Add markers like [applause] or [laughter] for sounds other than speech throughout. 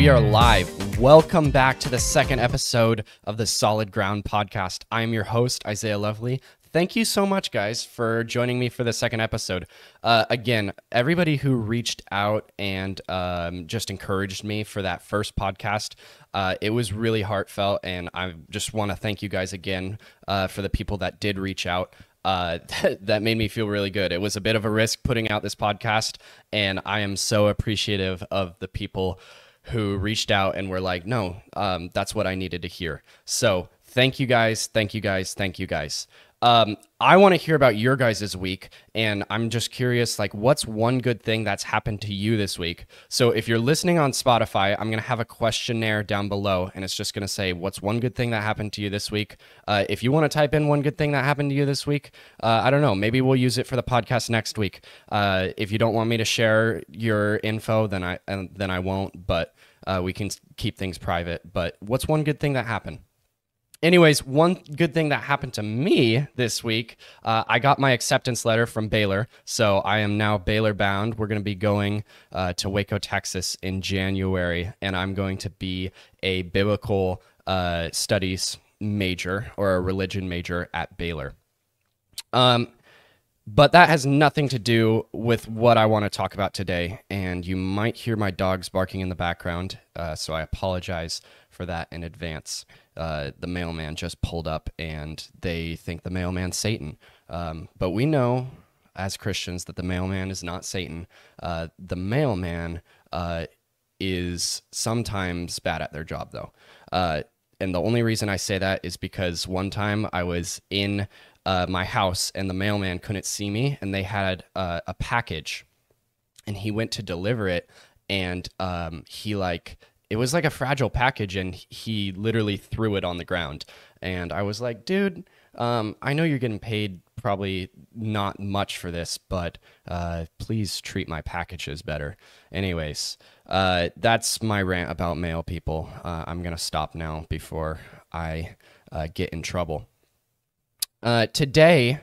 We are live. Welcome back to the second episode of the Solid Ground podcast. I am your host, Isaiah Lovely. Thank you so much, guys, for joining me for the second episode. Uh, again, everybody who reached out and um, just encouraged me for that first podcast, uh, it was really heartfelt. And I just want to thank you guys again uh, for the people that did reach out uh, that, [laughs] that made me feel really good. It was a bit of a risk putting out this podcast, and I am so appreciative of the people who reached out and were like, no, um, that's what I needed to hear. So thank you guys. Thank you guys. Thank you guys. Um, I want to hear about your guys' week, and I'm just curious, like, what's one good thing that's happened to you this week? So, if you're listening on Spotify, I'm gonna have a questionnaire down below, and it's just gonna say, "What's one good thing that happened to you this week?" Uh, if you want to type in one good thing that happened to you this week, uh, I don't know, maybe we'll use it for the podcast next week. Uh, if you don't want me to share your info, then I then I won't. But uh, we can keep things private. But what's one good thing that happened? Anyways, one good thing that happened to me this week, uh, I got my acceptance letter from Baylor. So I am now Baylor bound. We're going to be going uh, to Waco, Texas in January, and I'm going to be a biblical uh, studies major or a religion major at Baylor. Um, but that has nothing to do with what I want to talk about today. And you might hear my dogs barking in the background. Uh, so I apologize for that in advance. Uh, the mailman just pulled up and they think the mailman's Satan. Um, but we know as Christians that the mailman is not Satan. Uh, the mailman uh, is sometimes bad at their job, though. Uh, and the only reason I say that is because one time I was in uh, my house and the mailman couldn't see me and they had uh, a package and he went to deliver it and um, he like it was like a fragile package and he literally threw it on the ground and i was like dude um, i know you're getting paid probably not much for this but uh, please treat my packages better anyways uh, that's my rant about mail people uh, i'm gonna stop now before i uh, get in trouble uh, today,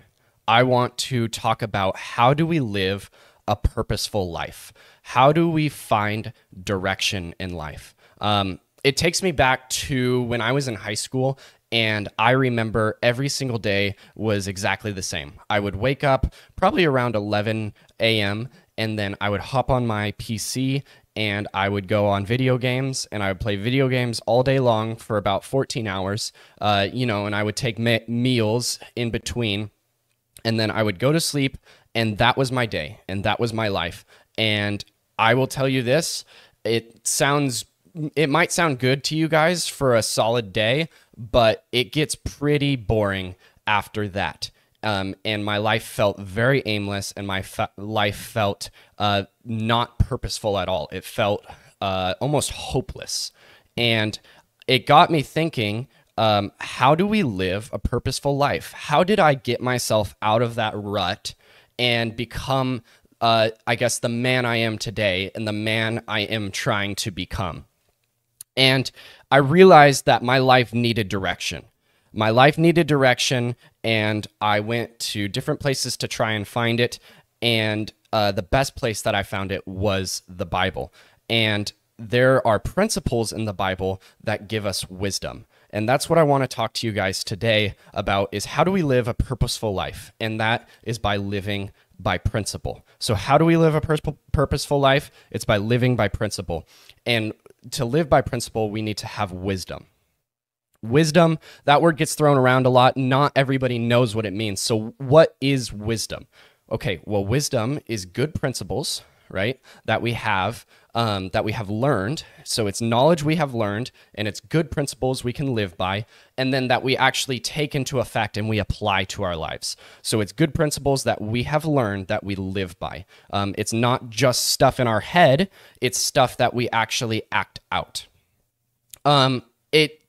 I want to talk about how do we live a purposeful life? How do we find direction in life? Um, it takes me back to when I was in high school and I remember every single day was exactly the same. I would wake up probably around 11 a.m. and then I would hop on my PC and I would go on video games and I would play video games all day long for about 14 hours, uh, you know, and I would take me- meals in between and then I would go to sleep and that was my day and that was my life. And I will tell you this, it sounds it might sound good to you guys for a solid day, but it gets pretty boring after that. Um, and my life felt very aimless, and my fe- life felt uh, not purposeful at all. It felt uh, almost hopeless, and it got me thinking. Um, how do we live a purposeful life? How did I get myself out of that rut and become, uh, I guess, the man I am today and the man I am trying to become? And I realized that my life needed direction my life needed direction, and I went to different places to try and find it. And uh, the best place that I found it was the Bible. And there are principles in the Bible that give us wisdom. And that's what I want to talk to you guys today about is how do we live a purposeful life? And that is by living by principle. So how do we live a pur- purposeful life? It's by living by principle. And to live by principle, we need to have wisdom. Wisdom, that word gets thrown around a lot. Not everybody knows what it means. So, what is wisdom? Okay, well, wisdom is good principles, right? That we have, um, that we have learned. So, it's knowledge we have learned, and it's good principles we can live by, and then that we actually take into effect and we apply to our lives. So, it's good principles that we have learned that we live by. Um, it's not just stuff in our head, it's stuff that we actually act out. Um, it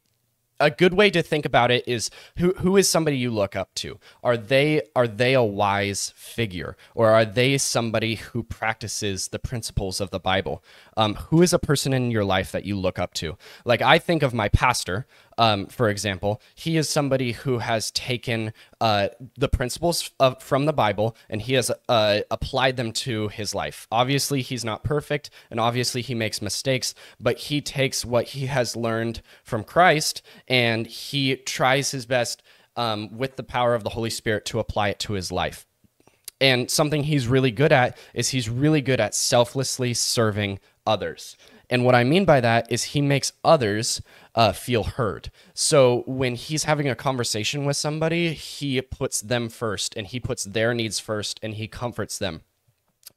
a good way to think about it is who who is somebody you look up to? Are they are they a wise figure, or are they somebody who practices the principles of the Bible? Um, who is a person in your life that you look up to? Like I think of my pastor. Um, for example, he is somebody who has taken uh, the principles of, from the Bible and he has uh, applied them to his life. Obviously, he's not perfect and obviously he makes mistakes, but he takes what he has learned from Christ and he tries his best um, with the power of the Holy Spirit to apply it to his life. And something he's really good at is he's really good at selflessly serving others. And what I mean by that is he makes others uh, feel heard. So when he's having a conversation with somebody, he puts them first and he puts their needs first and he comforts them.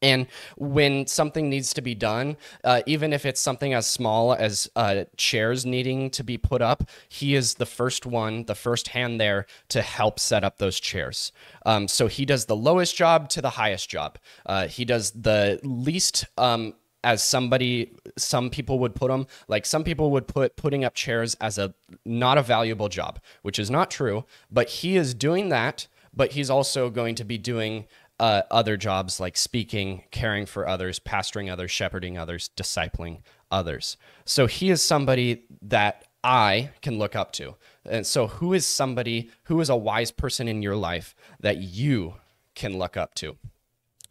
And when something needs to be done, uh, even if it's something as small as uh, chairs needing to be put up, he is the first one, the first hand there to help set up those chairs. Um, so he does the lowest job to the highest job. Uh, he does the least um, as somebody some people would put them like some people would put putting up chairs as a not a valuable job which is not true but he is doing that but he's also going to be doing uh, other jobs like speaking caring for others pastoring others shepherding others discipling others. So he is somebody that i can look up to. And so who is somebody who is a wise person in your life that you can look up to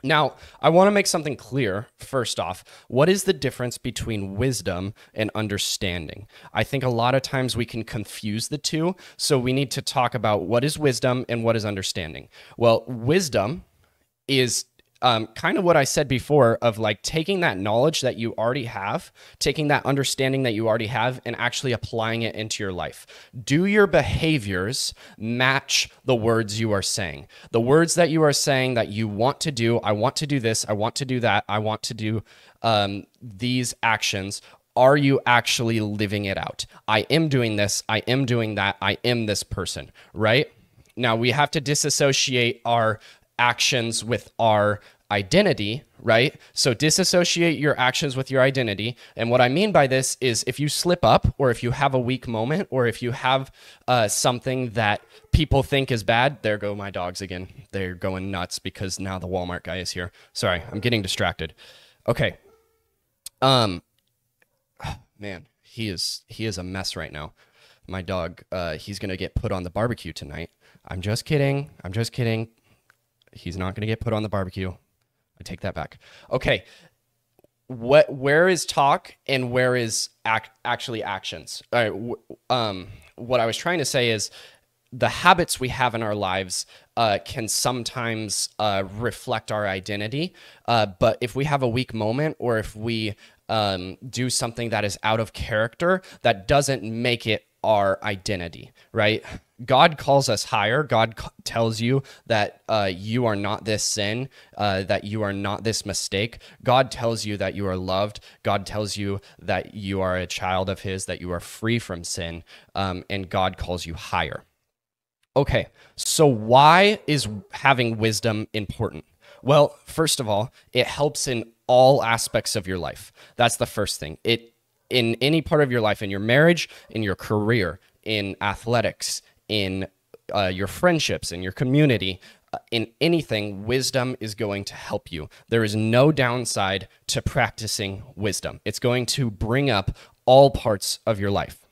now, I want to make something clear first off. What is the difference between wisdom and understanding? I think a lot of times we can confuse the two. So we need to talk about what is wisdom and what is understanding. Well, wisdom is um, kind of what I said before of like taking that knowledge that you already have, taking that understanding that you already have, and actually applying it into your life. Do your behaviors match the words you are saying? The words that you are saying that you want to do, I want to do this, I want to do that, I want to do um, these actions. Are you actually living it out? I am doing this, I am doing that, I am this person, right? Now we have to disassociate our actions with our identity, right? So disassociate your actions with your identity. And what I mean by this is if you slip up or if you have a weak moment or if you have uh, something that people think is bad, there go my dogs again. They're going nuts because now the Walmart guy is here. Sorry, I'm getting distracted. Okay. Um [sighs] man, he is he is a mess right now. My dog, uh, he's gonna get put on the barbecue tonight. I'm just kidding. I'm just kidding. He's not going to get put on the barbecue. I take that back. Okay. What where is talk and where is act, actually actions? All right, w- um, what I was trying to say is the habits we have in our lives uh, can sometimes uh, reflect our identity. Uh, but if we have a weak moment or if we um, do something that is out of character, that doesn't make it our identity, right? God calls us higher. God tells you that uh, you are not this sin, uh, that you are not this mistake. God tells you that you are loved. God tells you that you are a child of His, that you are free from sin, um, and God calls you higher. Okay, so why is having wisdom important? Well, first of all, it helps in all aspects of your life. That's the first thing. It in any part of your life, in your marriage, in your career, in athletics, in uh, your friendships, in your community, uh, in anything, wisdom is going to help you. There is no downside to practicing wisdom. It's going to bring up all parts of your life.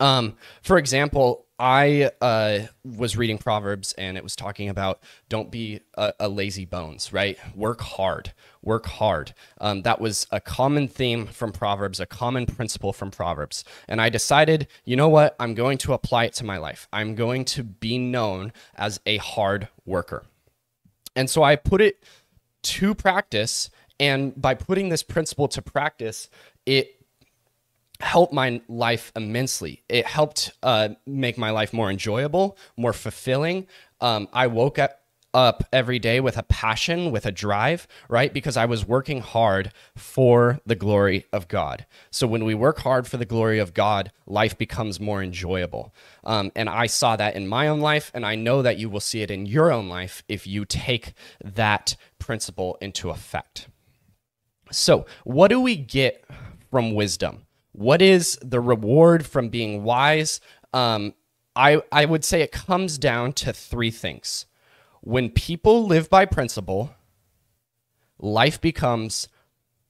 Um, for example, I uh, was reading Proverbs and it was talking about don't be a, a lazy bones, right? Work hard, work hard. Um, that was a common theme from Proverbs, a common principle from Proverbs. And I decided, you know what? I'm going to apply it to my life. I'm going to be known as a hard worker. And so I put it to practice. And by putting this principle to practice, it helped my life immensely. It helped uh, make my life more enjoyable, more fulfilling. Um, I woke up up every day with a passion, with a drive, right? Because I was working hard for the glory of God. So when we work hard for the glory of God, life becomes more enjoyable. Um, and I saw that in my own life, and I know that you will see it in your own life if you take that principle into effect. So, what do we get from wisdom? What is the reward from being wise? Um, I, I would say it comes down to three things. When people live by principle, life becomes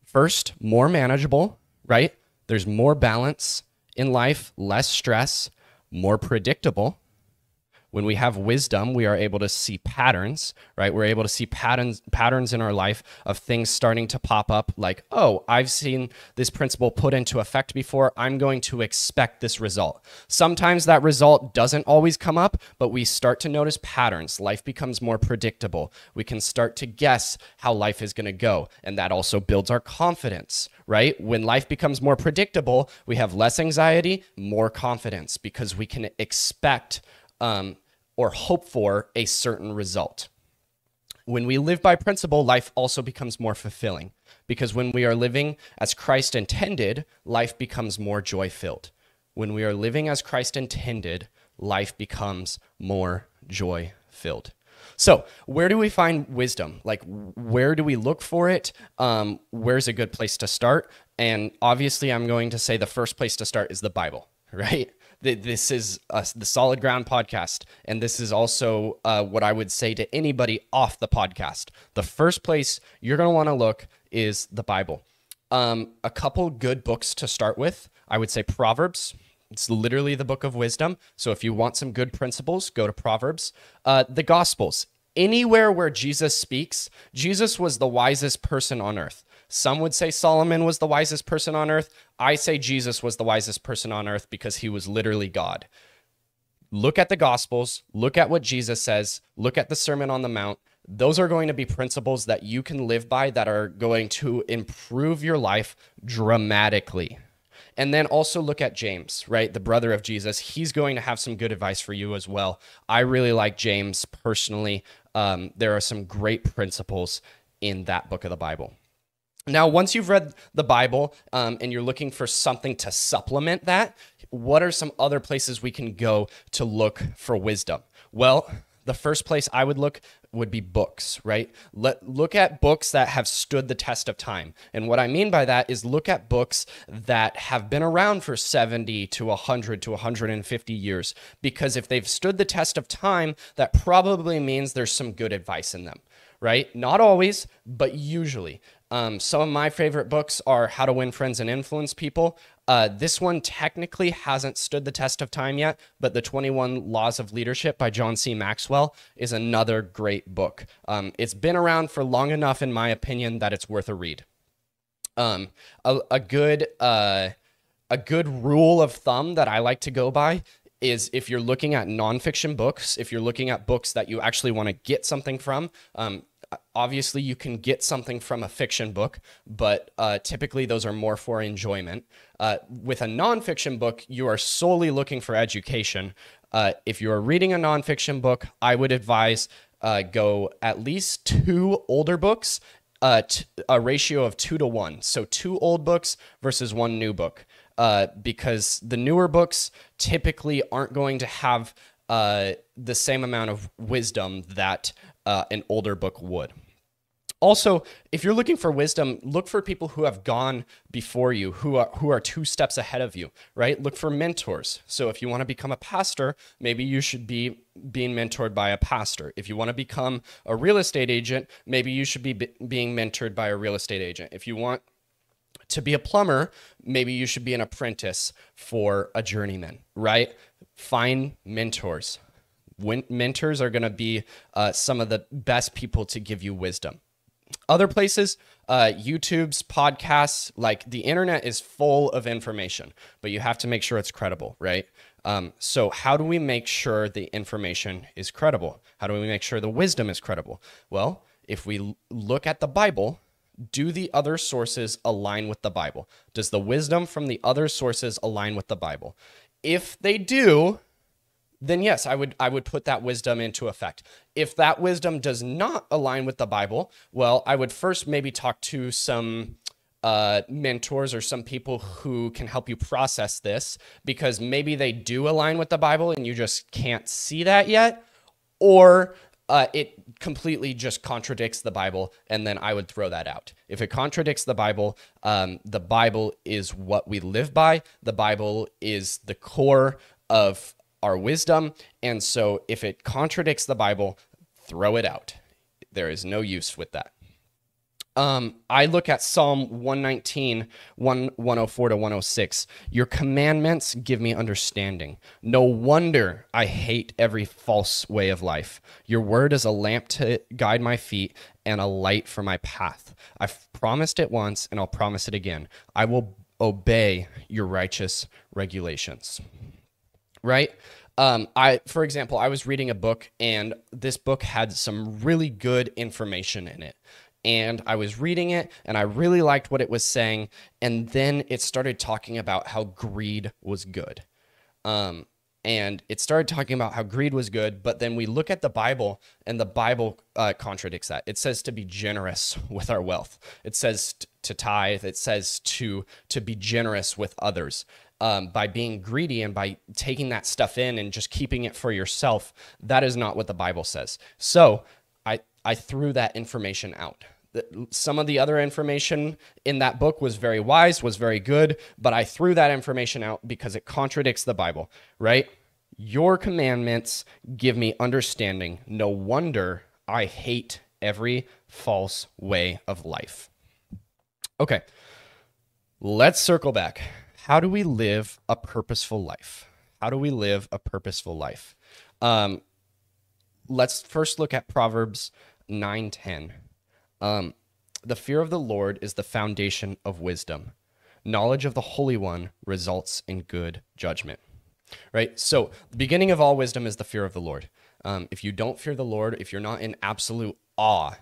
first more manageable, right? There's more balance in life, less stress, more predictable. When we have wisdom, we are able to see patterns, right? We're able to see patterns patterns in our life of things starting to pop up like, "Oh, I've seen this principle put into effect before. I'm going to expect this result." Sometimes that result doesn't always come up, but we start to notice patterns. Life becomes more predictable. We can start to guess how life is going to go, and that also builds our confidence, right? When life becomes more predictable, we have less anxiety, more confidence because we can expect um, or hope for a certain result. When we live by principle, life also becomes more fulfilling because when we are living as Christ intended, life becomes more joy filled. When we are living as Christ intended, life becomes more joy filled. So, where do we find wisdom? Like, where do we look for it? Um, where's a good place to start? And obviously, I'm going to say the first place to start is the Bible, [laughs] right? This is the Solid Ground podcast, and this is also uh, what I would say to anybody off the podcast. The first place you're going to want to look is the Bible. Um, a couple good books to start with. I would say Proverbs. It's literally the book of wisdom. So if you want some good principles, go to Proverbs. Uh, the Gospels. Anywhere where Jesus speaks, Jesus was the wisest person on earth. Some would say Solomon was the wisest person on earth. I say Jesus was the wisest person on earth because he was literally God. Look at the Gospels, look at what Jesus says, look at the Sermon on the Mount. Those are going to be principles that you can live by that are going to improve your life dramatically. And then also look at James, right? The brother of Jesus. He's going to have some good advice for you as well. I really like James personally. Um, there are some great principles in that book of the Bible. Now, once you've read the Bible um, and you're looking for something to supplement that, what are some other places we can go to look for wisdom? Well, the first place I would look would be books, right? Let look at books that have stood the test of time. And what I mean by that is look at books that have been around for 70 to 100 to 150 years because if they've stood the test of time, that probably means there's some good advice in them, right? Not always, but usually. Um, some of my favorite books are How to Win Friends and Influence People. Uh, this one technically hasn't stood the test of time yet, but The 21 Laws of Leadership by John C. Maxwell is another great book. Um, it's been around for long enough, in my opinion, that it's worth a read. Um, a, a good uh, a good rule of thumb that I like to go by is if you're looking at nonfiction books, if you're looking at books that you actually want to get something from, um, obviously you can get something from a fiction book, but uh, typically those are more for enjoyment. Uh, with a nonfiction book, you are solely looking for education. Uh, if you are reading a nonfiction book, I would advise uh, go at least two older books, uh, a ratio of two to one. So two old books versus one new book. Uh, because the newer books typically aren't going to have the same amount of wisdom that uh, an older book would. Also, if you're looking for wisdom, look for people who have gone before you, who are who are two steps ahead of you, right? Look for mentors. So if you want to become a pastor, maybe you should be being mentored by a pastor. If you want to become a real estate agent, maybe you should be being mentored by a real estate agent. If you want to be a plumber, maybe you should be an apprentice for a journeyman, right? Find mentors mentors are going to be uh, some of the best people to give you wisdom. Other places, uh, YouTube's podcasts, like the internet is full of information, but you have to make sure it's credible, right? Um, so, how do we make sure the information is credible? How do we make sure the wisdom is credible? Well, if we look at the Bible, do the other sources align with the Bible? Does the wisdom from the other sources align with the Bible? If they do, then yes, I would I would put that wisdom into effect. If that wisdom does not align with the Bible, well, I would first maybe talk to some uh, mentors or some people who can help you process this because maybe they do align with the Bible and you just can't see that yet, or uh, it completely just contradicts the Bible, and then I would throw that out. If it contradicts the Bible, um, the Bible is what we live by. The Bible is the core of our wisdom. And so if it contradicts the Bible, throw it out. There is no use with that. Um, I look at Psalm 119, 1, 104 to 106. Your commandments give me understanding. No wonder I hate every false way of life. Your word is a lamp to guide my feet and a light for my path. I've promised it once and I'll promise it again. I will obey your righteous regulations. Right? Um, I, for example, I was reading a book and this book had some really good information in it and I was reading it and I really liked what it was saying. And then it started talking about how greed was good. Um, and it started talking about how greed was good, but then we look at the Bible and the Bible uh, contradicts that. It says to be generous [laughs] with our wealth. It says to tithe. It says to to be generous with others. Um, by being greedy and by taking that stuff in and just keeping it for yourself, that is not what the Bible says. So I I threw that information out some of the other information in that book was very wise, was very good, but I threw that information out because it contradicts the Bible, right? Your commandments give me understanding. No wonder I hate every false way of life. Okay, let's circle back. How do we live a purposeful life? How do we live a purposeful life? Um, let's first look at Proverbs 9:10. Um, the fear of the Lord is the foundation of wisdom. Knowledge of the Holy One results in good judgment. Right? So, the beginning of all wisdom is the fear of the Lord. Um, if you don't fear the Lord, if you're not in absolute awe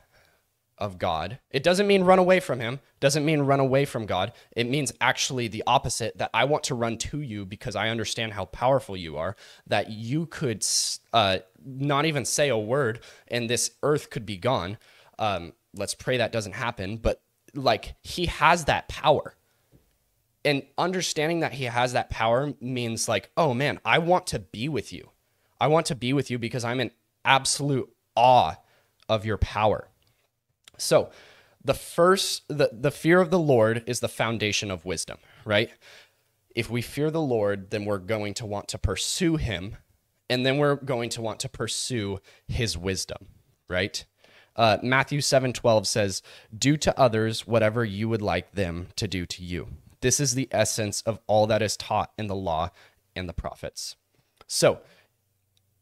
of God, it doesn't mean run away from Him, doesn't mean run away from God. It means actually the opposite that I want to run to you because I understand how powerful you are, that you could uh, not even say a word and this earth could be gone. Um, let's pray that doesn't happen, but like he has that power. And understanding that he has that power means like, oh man, I want to be with you. I want to be with you because I'm in absolute awe of your power. So, the first the, the fear of the Lord is the foundation of wisdom, right? If we fear the Lord, then we're going to want to pursue him and then we're going to want to pursue his wisdom, right? Uh, Matthew 7 12 says, Do to others whatever you would like them to do to you. This is the essence of all that is taught in the law and the prophets. So,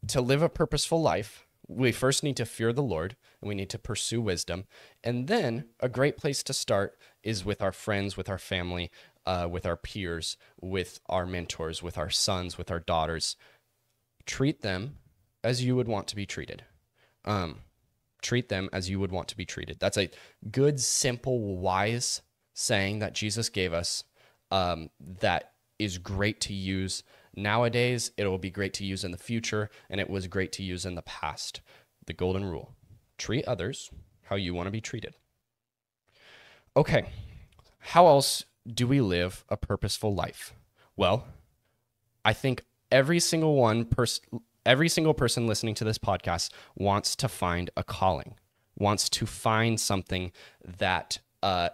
to live a purposeful life, we first need to fear the Lord and we need to pursue wisdom. And then a great place to start is with our friends, with our family, uh, with our peers, with our mentors, with our sons, with our daughters. Treat them as you would want to be treated. Um, treat them as you would want to be treated. That's a good, simple, wise saying that Jesus gave us um, that is great to use nowadays. It will be great to use in the future, and it was great to use in the past. The golden rule treat others how you want to be treated. Okay, how else do we live a purposeful life? Well, I think every single one person every single person listening to this podcast wants to find a calling, wants to find something that uh,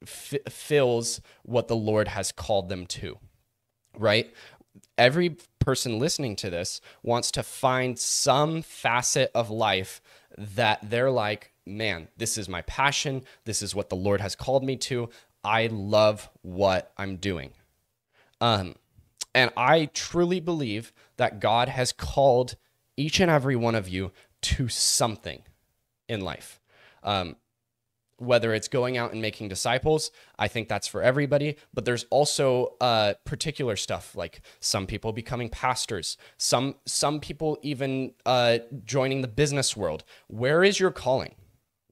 f- fills what the Lord has called them to, right? Every person listening to this wants to find some facet of life that they're like, man, this is my passion. This is what the Lord has called me to. I love what I'm doing. Um, and I truly believe that God has called each and every one of you to something in life. Um, whether it's going out and making disciples, I think that's for everybody. But there's also uh, particular stuff like some people becoming pastors, some some people even uh, joining the business world. Where is your calling?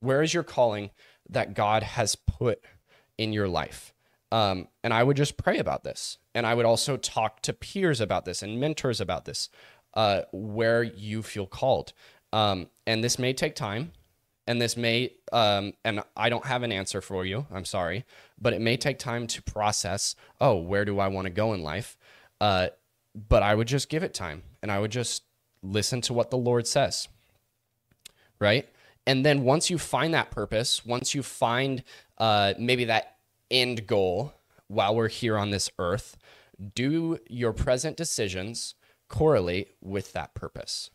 Where is your calling that God has put in your life? Um, and I would just pray about this. And I would also talk to peers about this and mentors about this, uh, where you feel called. Um, and this may take time. And this may, um, and I don't have an answer for you. I'm sorry. But it may take time to process oh, where do I want to go in life? Uh, but I would just give it time and I would just listen to what the Lord says. Right. And then once you find that purpose, once you find uh, maybe that end goal while we're here on this earth, do your present decisions correlate with that purpose?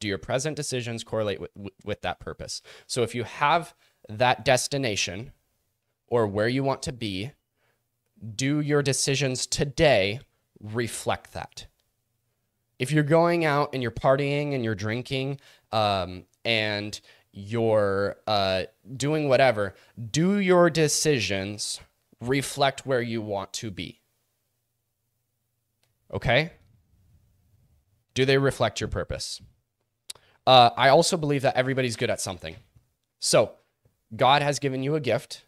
Do your present decisions correlate with, with that purpose? So if you have that destination or where you want to be, do your decisions today reflect that? If you're going out and you're partying and you're drinking um, and you're uh, doing whatever, do your decisions reflect where you want to be? Okay? Do they reflect your purpose? Uh, I also believe that everybody's good at something. So, God has given you a gift,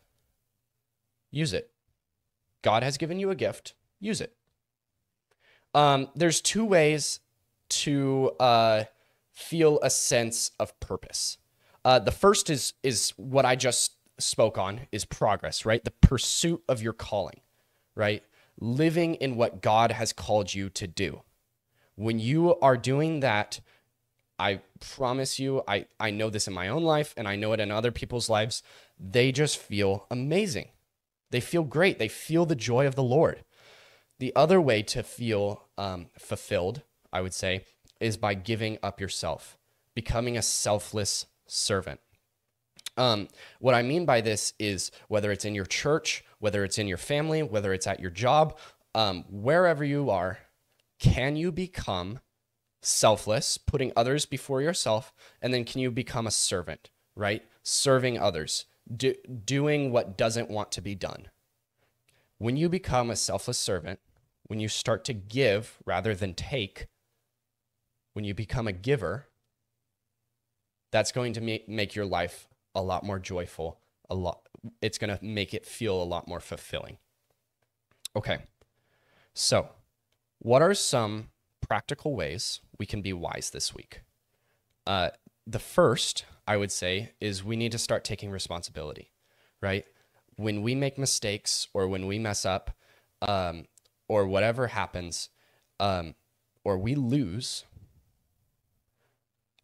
use it. God has given you a gift, use it. Um, there's two ways to uh, feel a sense of purpose. Uh, the first is is what I just spoke on is progress, right? The pursuit of your calling, right? Living in what God has called you to do. When you are doing that, I promise you, I, I know this in my own life and I know it in other people's lives. They just feel amazing. They feel great. They feel the joy of the Lord. The other way to feel um, fulfilled, I would say, is by giving up yourself, becoming a selfless servant. Um, what I mean by this is whether it's in your church, whether it's in your family, whether it's at your job, um, wherever you are, can you become selfless, putting others before yourself, and then can you become a servant, right? Serving others, do, doing what doesn't want to be done. When you become a selfless servant, when you start to give rather than take, when you become a giver, that's going to make, make your life a lot more joyful, a lot it's going to make it feel a lot more fulfilling. Okay. So, what are some practical ways we can be wise this week. Uh, the first, I would say, is we need to start taking responsibility, right? When we make mistakes or when we mess up um, or whatever happens um, or we lose,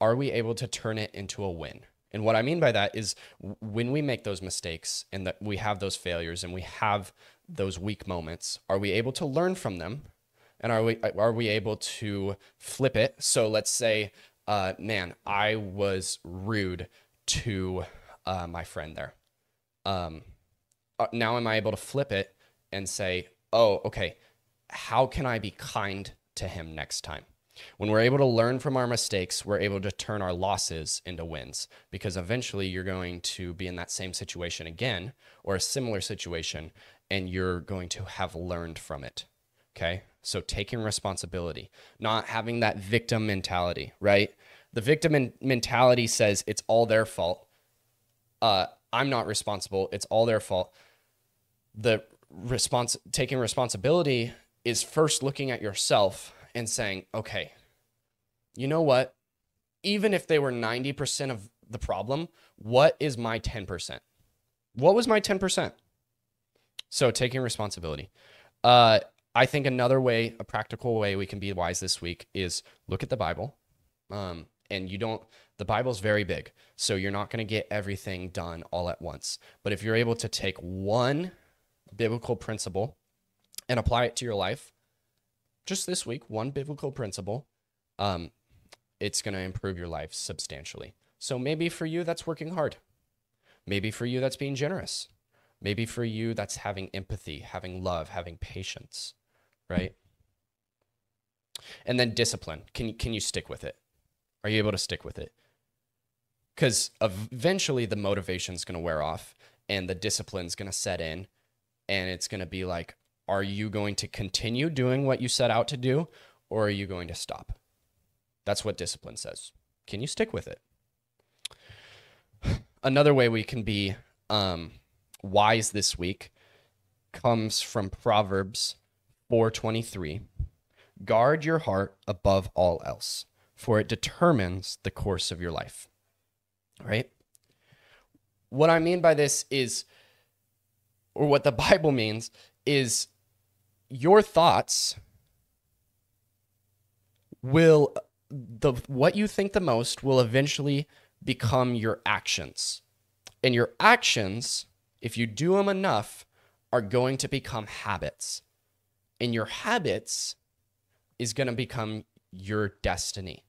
are we able to turn it into a win? And what I mean by that is when we make those mistakes and that we have those failures and we have those weak moments, are we able to learn from them and are we are we able to flip it? So let's say uh, man i was rude to uh, my friend there. Um, uh, now am i able to flip it and say oh okay how can i be kind to him next time? When we're able to learn from our mistakes, we're able to turn our losses into wins because eventually you're going to be in that same situation again or a similar situation and you're going to have learned from it. Okay. So taking responsibility, not having that victim mentality, right? The victim mentality says it's all their fault. Uh, I'm not responsible. It's all their fault. The response, taking responsibility is first looking at yourself and saying, okay, you know what? Even if they were 90% of the problem, what is my 10%? What was my 10%? So taking responsibility. Uh, I think another way, a practical way we can be wise this week is look at the Bible. Um, and you don't, the Bible's very big. So you're not going to get everything done all at once. But if you're able to take one biblical principle and apply it to your life, just this week, one biblical principle, um, it's going to improve your life substantially. So maybe for you, that's working hard. Maybe for you, that's being generous. Maybe for you, that's having empathy, having love, having patience right? And then discipline. Can can you stick with it? Are you able to stick with it? Because eventually the motivation's going to wear off and the discipline's going to set in. And it's going to be like, are you going to continue doing what you set out to do or are you going to stop? That's what discipline says. Can you stick with it? Another way we can be um, wise this week comes from Proverbs 4:23 Guard your heart above all else, for it determines the course of your life. Right? What I mean by this is or what the [laughs] Bible means is your thoughts will the what you think the most will eventually become your actions. And your actions, if you do them enough, are going to become habits and your habits is going to become your destiny.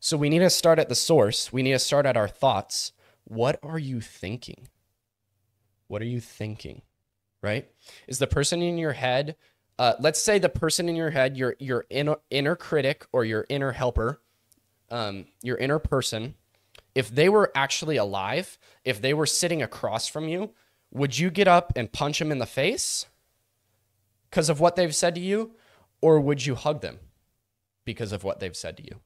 So we need to start at the source. We need to start at our thoughts. what are you thinking? What are you thinking? Right? Is the person in your head, uh, let's say the person in your head, your your inner inner critic or your inner helper, um, your inner person, if they were actually alive, if they were sitting across from you, would you get up and punch them in the face because of what they've said to you? Or would you hug them because of what they've said to you?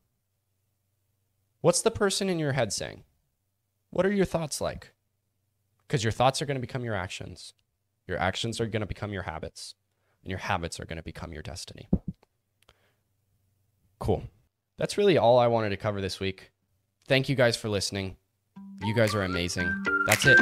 What's the person in your head saying? What are your thoughts like? Because your thoughts are going to become your actions. Your actions are going to become your habits. And your habits are going to become your destiny. Cool. That's really all I wanted to cover this week. Thank you guys for listening. You guys are amazing. That's it.